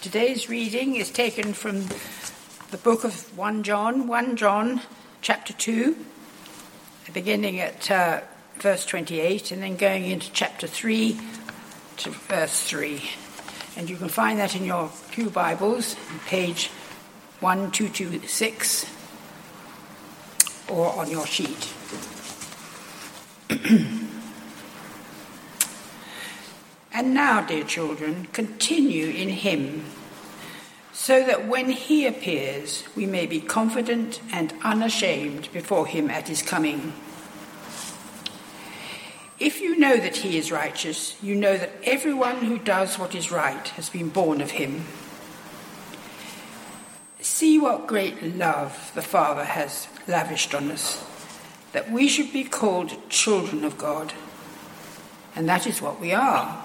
Today's reading is taken from the book of 1 John, 1 John chapter 2, beginning at uh, verse 28 and then going into chapter 3 to verse 3. And you can find that in your Pew Bibles, page 1226, or on your sheet. and now, dear children, continue in Him, so that when He appears, we may be confident and unashamed before Him at His coming. If you know that He is righteous, you know that everyone who does what is right has been born of Him. See what great love the Father has lavished on us, that we should be called children of God. And that is what we are.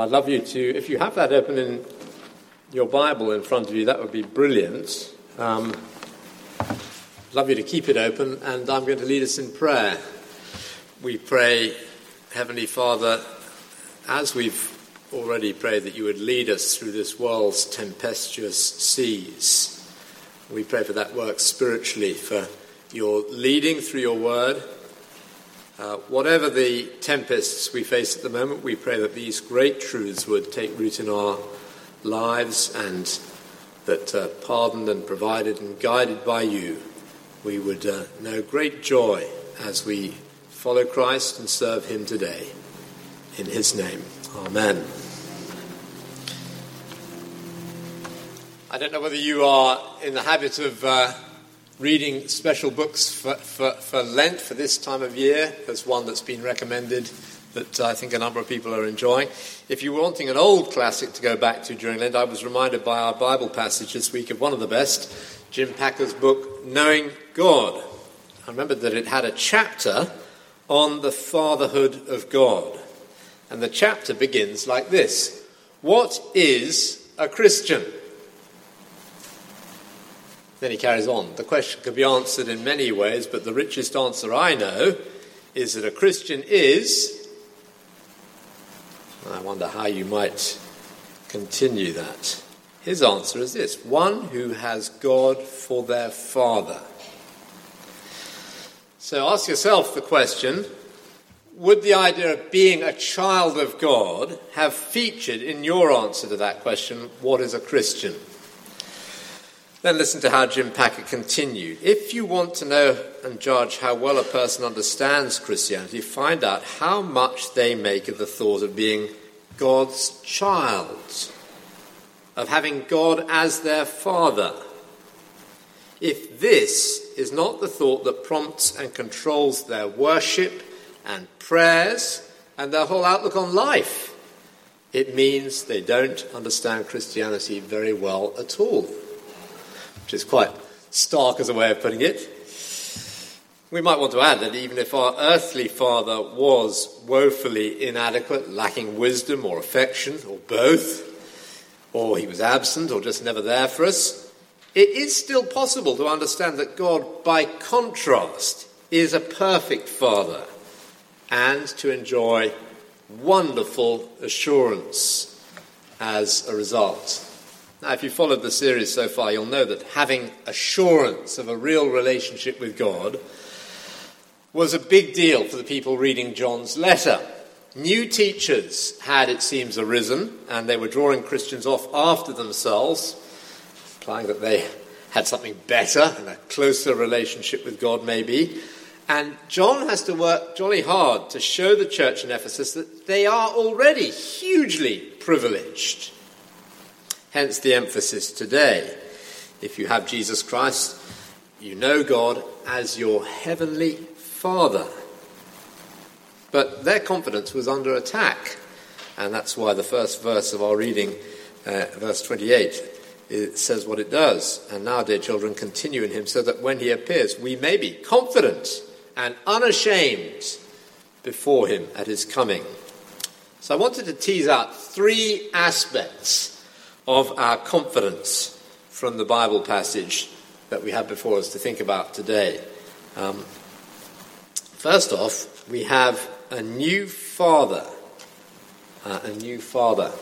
I'd love you to, if you have that open in your Bible in front of you, that would be brilliant. Um, love you to keep it open, and I'm going to lead us in prayer. We pray, Heavenly Father, as we've already prayed, that you would lead us through this world's tempestuous seas. We pray for that work spiritually, for your leading through your word uh, whatever the tempests we face at the moment, we pray that these great truths would take root in our lives and that, uh, pardoned and provided and guided by you, we would uh, know great joy as we follow Christ and serve him today. In his name, Amen. I don't know whether you are in the habit of uh, reading special books for, for, for, Lent for this time of year. There's one that's been recommended that uh, I think a number of people are enjoying. If you're wanting an old classic to go back to during Lent, I was reminded by our Bible passage this week of one of the best, Jim Packer's book, Knowing God. I remembered that it had a chapter on the fatherhood of God. And the chapter begins like this What is a Christian? Then he carries on. The question can be answered in many ways, but the richest answer I know is that a Christian is. I wonder how you might continue that. His answer is this one who has God for their father. So ask yourself the question would the idea of being a child of God have featured in your answer to that question, what is a Christian? Then listen to how Jim Packer continued. If you want to know and judge how well a person understands Christianity, find out how much they make of the thought of being God's child, of having God as their father. If this is not the thought that prompts and controls their worship and prayers and their whole outlook on life, it means they don't understand Christianity very well at all which is quite stark as a way of putting it. We might want to add that even if our earthly father was woefully inadequate, lacking wisdom or affection, or both, or he was absent or just never there for us, it is still possible to understand that God, by contrast, is a perfect father and to enjoy wonderful assurance as a result. Now, if you followed the series so far, you'll know that having assurance of a real relationship with God was a big deal for the people reading John's letter. New teachers had, it seems, arisen, and they were drawing Christians off after themselves, implying that they had something better and a closer relationship with God, maybe. And John has to work jolly hard to show the church in Ephesus that they are already hugely privileged hence the emphasis today. If you have Jesus Christ, you know God as your heavenly Father. But their confidence was under attack, and that's why the first verse of our reading, uh, verse 28, it says what it does. And now, dear children, continue in him so that when he appears, we may be confident and unashamed before him at his coming. So I wanted to tease out three aspects of our confidence from the Bible passage that we have before us to think about today. Um, first off, we have a new father. Uh, a new father.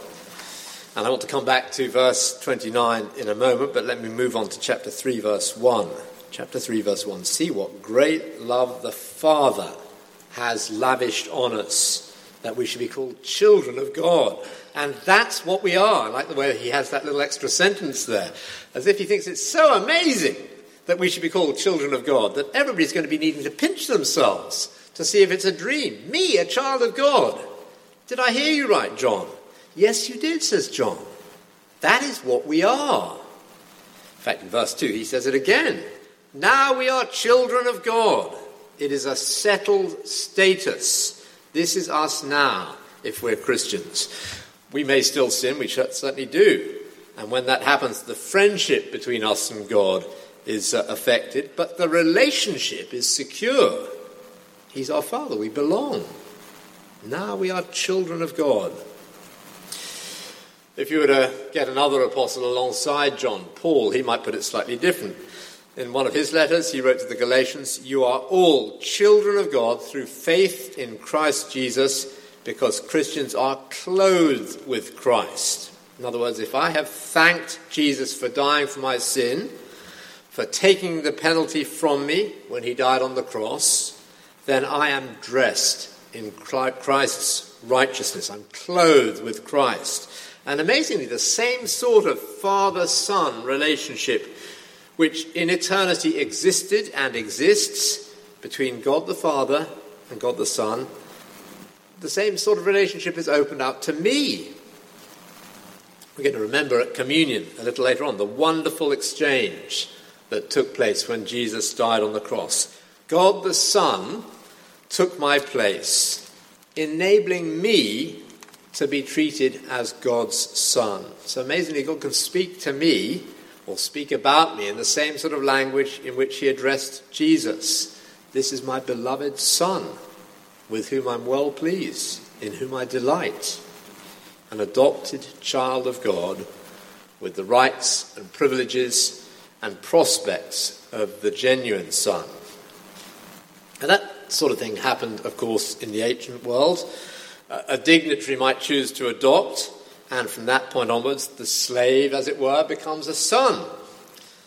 And I want to come back to verse 29 in a moment, but let me move on to chapter 3, verse 1. Chapter 3, verse 1. See what great love the Father has lavished on us, that we should be called children of God. And that's what we are. I like the way he has that little extra sentence there, as if he thinks it's so amazing that we should be called children of God, that everybody's going to be needing to pinch themselves to see if it's a dream. Me, a child of God. Did I hear you right, John? Yes, you did, says John. That is what we are. In fact, in verse 2, he says it again. Now we are children of God. It is a settled status. This is us now, if we're Christians. We may still sin, we certainly do. And when that happens, the friendship between us and God is uh, affected, but the relationship is secure. He's our Father, we belong. Now we are children of God. If you were to get another apostle alongside John, Paul, he might put it slightly different. In one of his letters, he wrote to the Galatians, You are all children of God through faith in Christ Jesus, because Christians are clothed with Christ. In other words, if I have thanked Jesus for dying for my sin, for taking the penalty from me when he died on the cross, then I am dressed in Christ's righteousness. I'm clothed with Christ. And amazingly, the same sort of father son relationship which in eternity existed and exists between God the Father and God the Son, the same sort of relationship is opened up to me. We're going to remember at communion a little later on the wonderful exchange that took place when Jesus died on the cross. God the Son took my place, enabling me to be treated as God's Son. So amazingly, God can speak to me or speak about me in the same sort of language in which he addressed Jesus. This is my beloved Son, with whom I'm well pleased, in whom I delight. An adopted child of God with the rights and privileges and prospects of the genuine Son. And that sort of thing happened, of course, in the ancient world. A dignitary might choose to adopt and from that point onwards, the slave, as it were, becomes a son.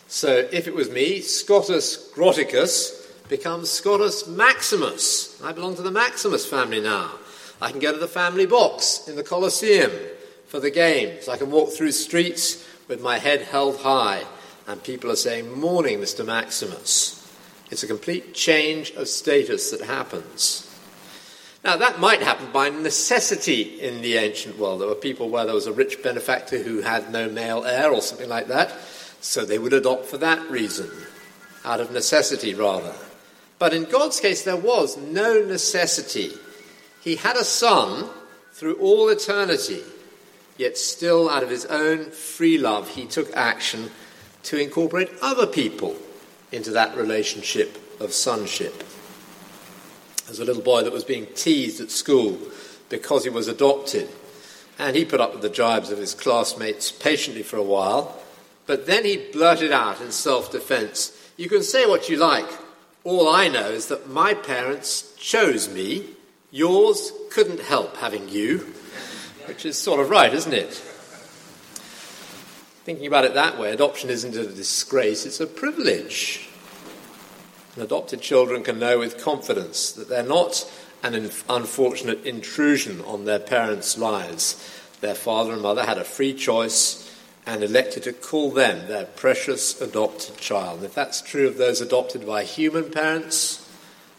So if it was me, Scotus Groticus becomes Scotus Maximus. I belong to the Maximus family now. I can go to the family box in the Colosseum for the games. I can walk through streets with my head held high, and people are saying, Morning, Mr. Maximus. It's a complete change of status that happens. Now, that might happen by necessity in the ancient world. There were people where there was a rich benefactor who had no male heir or something like that, so they would adopt for that reason, out of necessity rather. But in God's case, there was no necessity. He had a son through all eternity, yet still, out of his own free love, he took action to incorporate other people into that relationship of sonship. As a little boy that was being teased at school because he was adopted. And he put up with the jibes of his classmates patiently for a while, but then he blurted out in self defense You can say what you like. All I know is that my parents chose me. Yours couldn't help having you. Which is sort of right, isn't it? Thinking about it that way, adoption isn't a disgrace, it's a privilege. And adopted children can know with confidence that they're not an unfortunate intrusion on their parents' lives. Their father and mother had a free choice and elected to call them their precious adopted child. And if that's true of those adopted by human parents,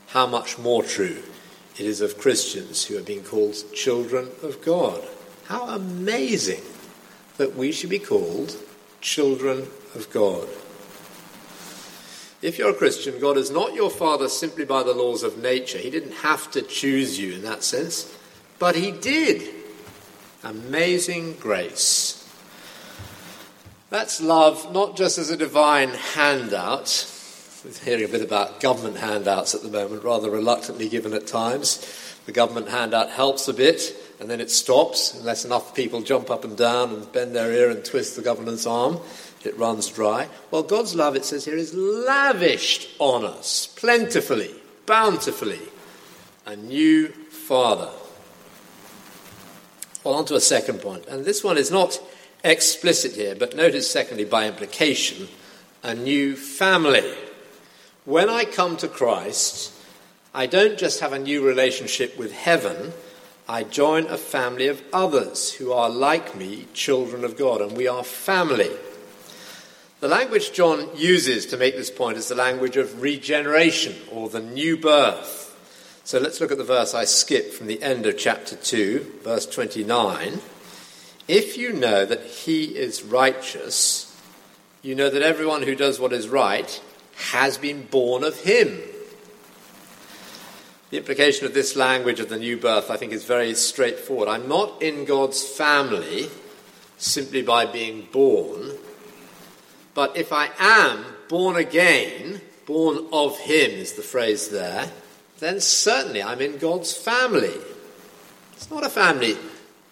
how much more true it is of Christians who are being called children of God. How amazing that we should be called children of God. If you're a Christian, God is not your father simply by the laws of nature. He didn't have to choose you in that sense, but He did. Amazing grace. That's love, not just as a divine handout. We're hearing a bit about government handouts at the moment, rather reluctantly given at times. The government handout helps a bit, and then it stops unless enough people jump up and down and bend their ear and twist the government's arm it runs dry. Well, God's love, it says here, is lavished on us plentifully, bountifully. A new Father. Well, on to a second point, and this one is not explicit here, but notice, secondly, by implication, a new family. When I come to Christ, I don't just have a new relationship with heaven, I join a family of others who are like me, children of God, and we are family. The language John uses to make this point is the language of regeneration or the new birth. So let's look at the verse I skipped from the end of chapter 2, verse 29. If you know that he is righteous, you know that everyone who does what is right has been born of him. The implication of this language of the new birth, I think, is very straightforward. I'm not in God's family simply by being born. But if I am born again, born of him is the phrase there, then certainly I'm in God's family. It's not a family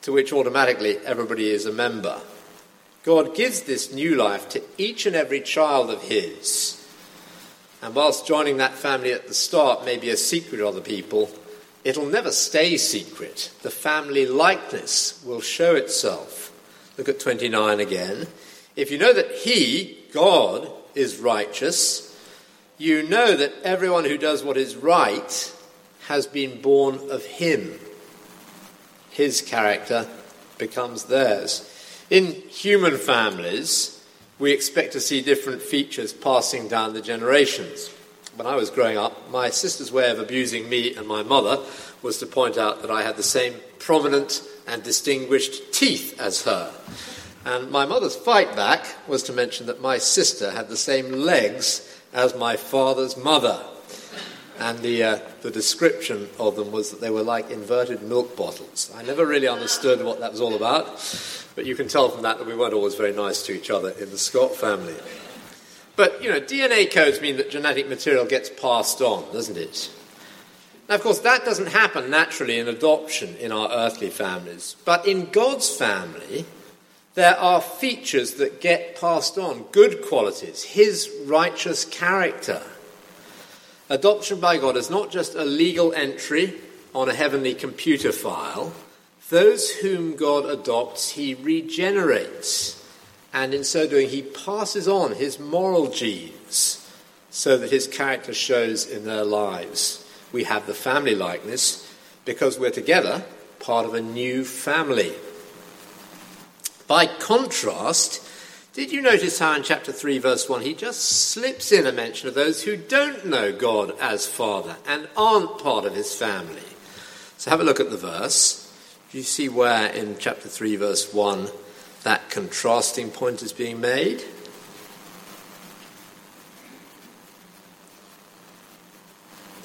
to which automatically everybody is a member. God gives this new life to each and every child of his. And whilst joining that family at the start may be a secret to other people, it'll never stay secret. The family likeness will show itself. Look at 29 again. If you know that He, God, is righteous, you know that everyone who does what is right has been born of Him. His character becomes theirs. In human families, we expect to see different features passing down the generations. When I was growing up, my sister's way of abusing me and my mother was to point out that I had the same prominent and distinguished teeth as her. And my mother's fight back was to mention that my sister had the same legs as my father's mother. And the, uh, the description of them was that they were like inverted milk bottles. I never really understood what that was all about, but you can tell from that that we weren't always very nice to each other in the Scott family. But, you know, DNA codes mean that genetic material gets passed on, doesn't it? Now, of course, that doesn't happen naturally in adoption in our earthly families. But in God's family, there are features that get passed on, good qualities, his righteous character. Adoption by God is not just a legal entry on a heavenly computer file. Those whom God adopts, he regenerates. And in so doing, he passes on his moral genes so that his character shows in their lives. We have the family likeness because we're together, part of a new family. By contrast, did you notice how in chapter 3, verse 1, he just slips in a mention of those who don't know God as Father and aren't part of his family? So have a look at the verse. Do you see where in chapter 3, verse 1, that contrasting point is being made?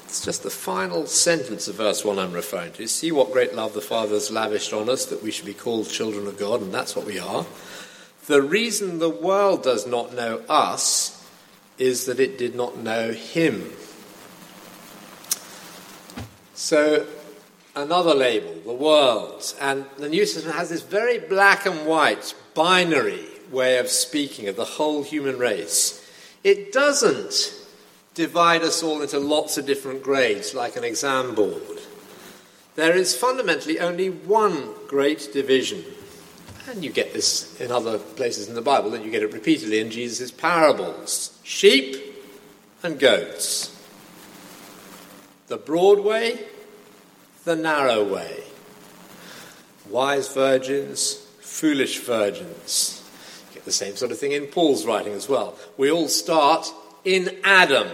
It's just the final sentence of verse 1 I'm referring to. See what great love the Father has lavished on us that we should be called children of God, and that's what we are. The reason the world does not know us is that it did not know Him. So, another label, the world. And the New Testament has this very black and white, binary way of speaking of the whole human race. It doesn't divide us all into lots of different grades, like an exam board. There is fundamentally only one great division. And you get this in other places in the Bible, and you get it repeatedly in Jesus' parables sheep and goats. The broad way, the narrow way. Wise virgins, foolish virgins. You get the same sort of thing in Paul's writing as well. We all start in Adam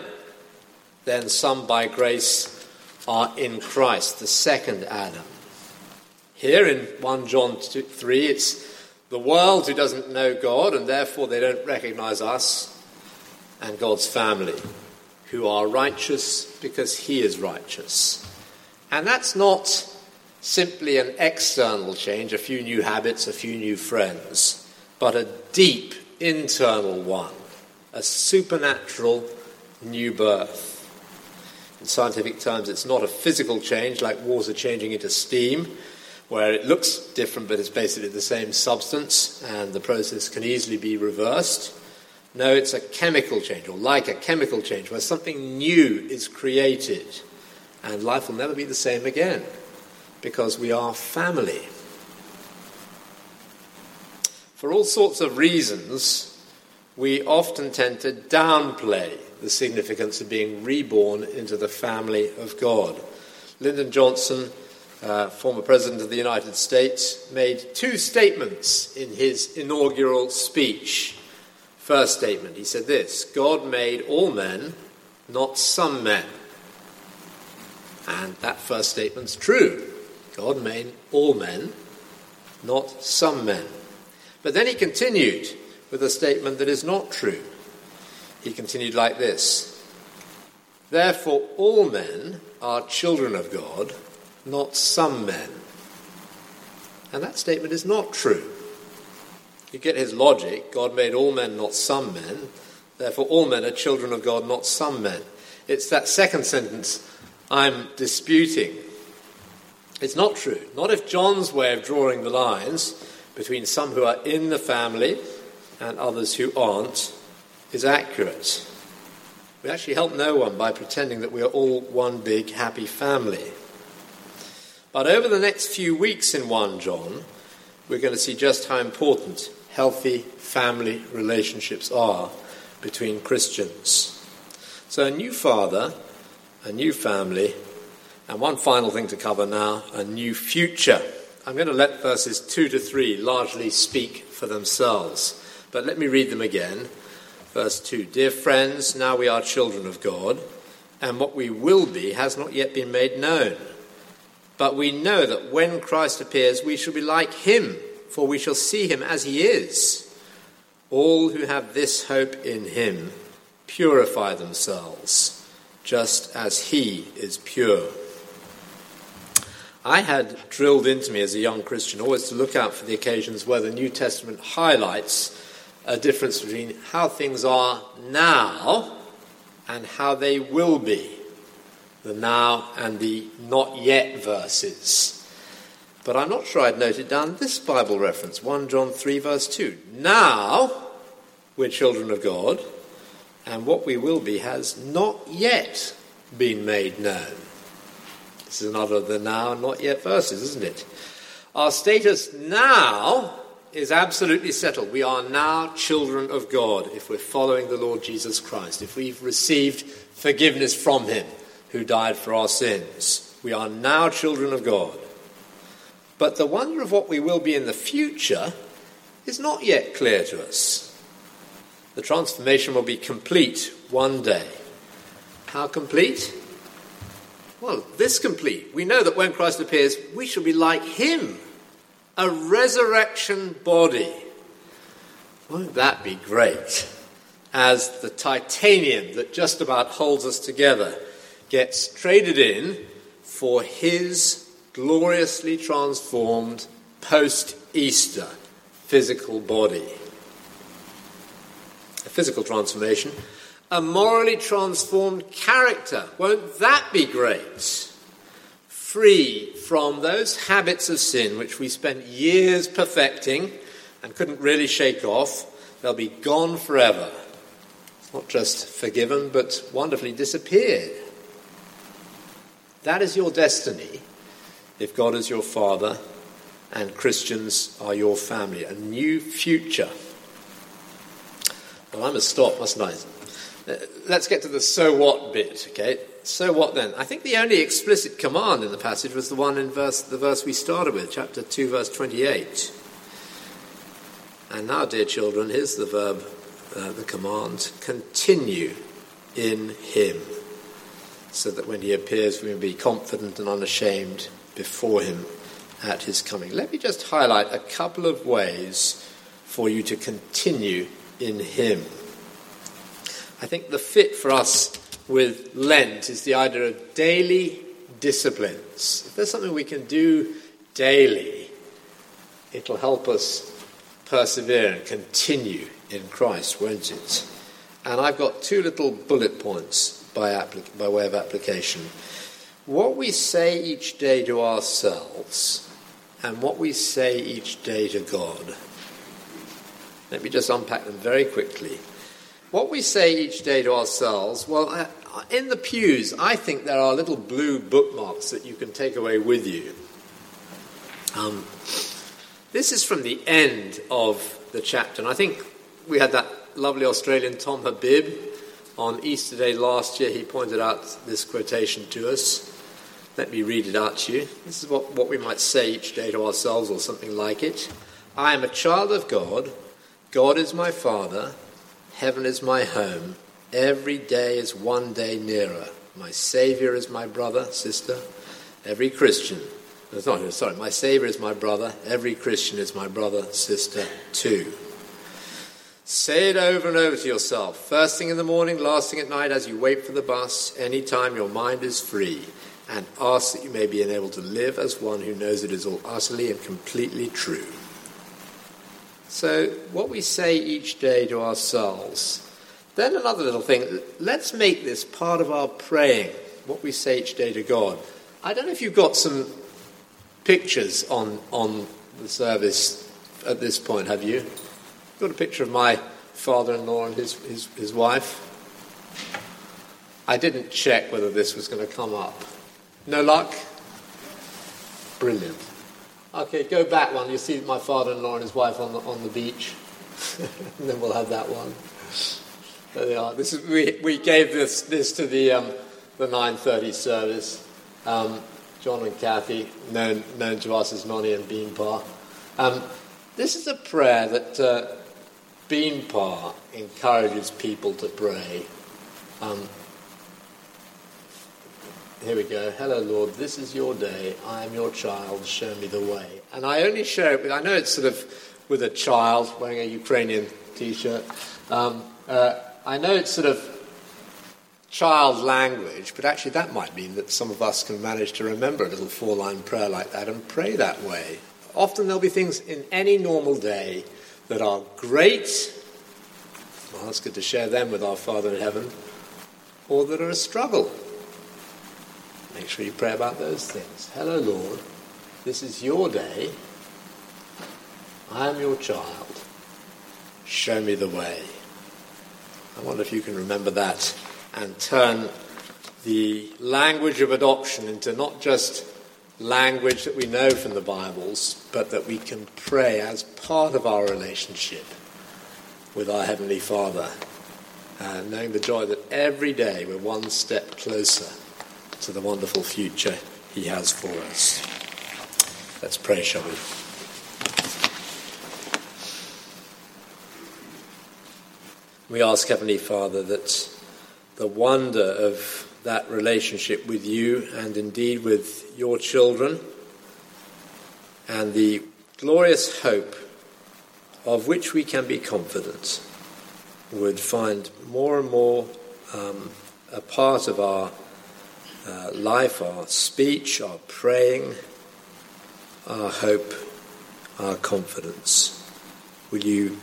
then some by grace are in Christ, the second Adam. Here in 1 John 2, 3, it's the world who doesn't know God and therefore they don't recognize us and God's family. who are righteous because he is righteous. And that's not simply an external change, a few new habits, a few new friends, but a deep internal one, a supernatural new birth. In scientific terms, it's not a physical change like water changing into steam, where it looks different but it's basically the same substance and the process can easily be reversed. No, it's a chemical change, or like a chemical change, where something new is created and life will never be the same again because we are family. For all sorts of reasons, we often tend to downplay the significance of being reborn into the family of God. Lyndon Johnson, uh, former President of the United States, made two statements in his inaugural speech. First statement, he said this God made all men, not some men. And that first statement's true. God made all men, not some men. But then he continued with a statement that is not true. He continued like this Therefore, all men are children of God, not some men. And that statement is not true. You get his logic God made all men, not some men. Therefore, all men are children of God, not some men. It's that second sentence I'm disputing. It's not true. Not if John's way of drawing the lines between some who are in the family and others who aren't is accurate. We actually help no one by pretending that we are all one big happy family. But over the next few weeks in 1 John, we're going to see just how important healthy family relationships are between Christians. So, a new father, a new family, and one final thing to cover now a new future. I'm going to let verses 2 to 3 largely speak for themselves, but let me read them again. Verse 2 Dear friends, now we are children of God, and what we will be has not yet been made known. But we know that when Christ appears, we shall be like him, for we shall see him as he is. All who have this hope in him purify themselves, just as he is pure. I had drilled into me as a young Christian always to look out for the occasions where the New Testament highlights a difference between how things are now and how they will be. The now and the not yet verses. But I'm not sure I'd noted down this Bible reference, 1 John 3, verse 2. Now we're children of God, and what we will be has not yet been made known. This is another of the now and not yet verses, isn't it? Our status now is absolutely settled. We are now children of God if we're following the Lord Jesus Christ, if we've received forgiveness from Him who died for our sins. We are now children of God. But the wonder of what we will be in the future is not yet clear to us. The transformation will be complete one day. How complete? Well, this complete. We know that when Christ appears, we shall be like him, a resurrection body. Won't that be great? As the titanium that just about holds us together gets traded in for his gloriously transformed post Easter physical body. A physical transformation a morally transformed character. Won't that be great? Free from those habits of sin which we spent years perfecting and couldn't really shake off, they'll be gone forever. Not just forgiven, but wonderfully disappeared. That is your destiny if God is your Father and Christians are your family. A new future. Well, I must stop, mustn't I? Uh, let's get to the so what bit, okay? So what then? I think the only explicit command in the passage was the one in verse, the verse we started with, chapter 2, verse 28. And now, dear children, here's the verb, uh, the command continue in Him, so that when He appears, we may be confident and unashamed before Him at His coming. Let me just highlight a couple of ways for you to continue in Him. I think the fit for us with Lent is the idea of daily disciplines. If there's something we can do daily, it'll help us persevere and continue in Christ, won't it? And I've got two little bullet points by, applic- by way of application. What we say each day to ourselves and what we say each day to God. Let me just unpack them very quickly. What we say each day to ourselves, well, in the pews, I think there are little blue bookmarks that you can take away with you. Um, this is from the end of the chapter, and I think we had that lovely Australian Tom Habib on Easter Day last year. He pointed out this quotation to us. Let me read it out to you. This is what, what we might say each day to ourselves, or something like it. I am a child of God. God is my Father. Heaven is my home. Every day is one day nearer. My Savior is my brother, sister. Every Christian, sorry, my Savior is my brother. Every Christian is my brother, sister, too. Say it over and over to yourself, first thing in the morning, last thing at night, as you wait for the bus, anytime your mind is free, and ask that you may be enabled to live as one who knows it is all utterly and completely true. So, what we say each day to ourselves. Then, another little thing let's make this part of our praying, what we say each day to God. I don't know if you've got some pictures on, on the service at this point, have you? Got a picture of my father in law and his, his, his wife. I didn't check whether this was going to come up. No luck? Brilliant. Okay, go back one. You see my father-in-law and his wife on the, on the beach. and then we'll have that one. There they are. This is, we, we gave this, this to the, um, the 9.30 service. Um, John and Kathy, known, known to us as Nonny and Beanpa. Um, this is a prayer that uh, Beanpa encourages people to pray. Um, here we go. Hello, Lord, this is your day. I am your child. Show me the way. And I only share it with, I know it's sort of with a child wearing a Ukrainian t shirt. Um, uh, I know it's sort of child language, but actually that might mean that some of us can manage to remember a little four line prayer like that and pray that way. Often there'll be things in any normal day that are great. Well, good to share them with our Father in heaven, or that are a struggle. Make sure you pray about those things. Hello, Lord. This is your day. I am your child. Show me the way. I wonder if you can remember that and turn the language of adoption into not just language that we know from the Bibles, but that we can pray as part of our relationship with our Heavenly Father, uh, knowing the joy that every day we're one step closer to the wonderful future He has for us. Let's pray, shall we? We ask, Heavenly Father, that the wonder of that relationship with you and indeed with your children and the glorious hope of which we can be confident would find more and more um, a part of our uh, life, our speech, our praying, our hope, our confidence. Will you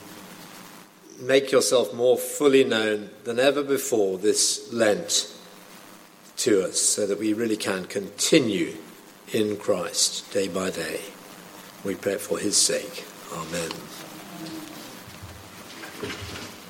make yourself more fully known than ever before this Lent to us so that we really can continue in Christ day by day? We pray for his sake. Amen.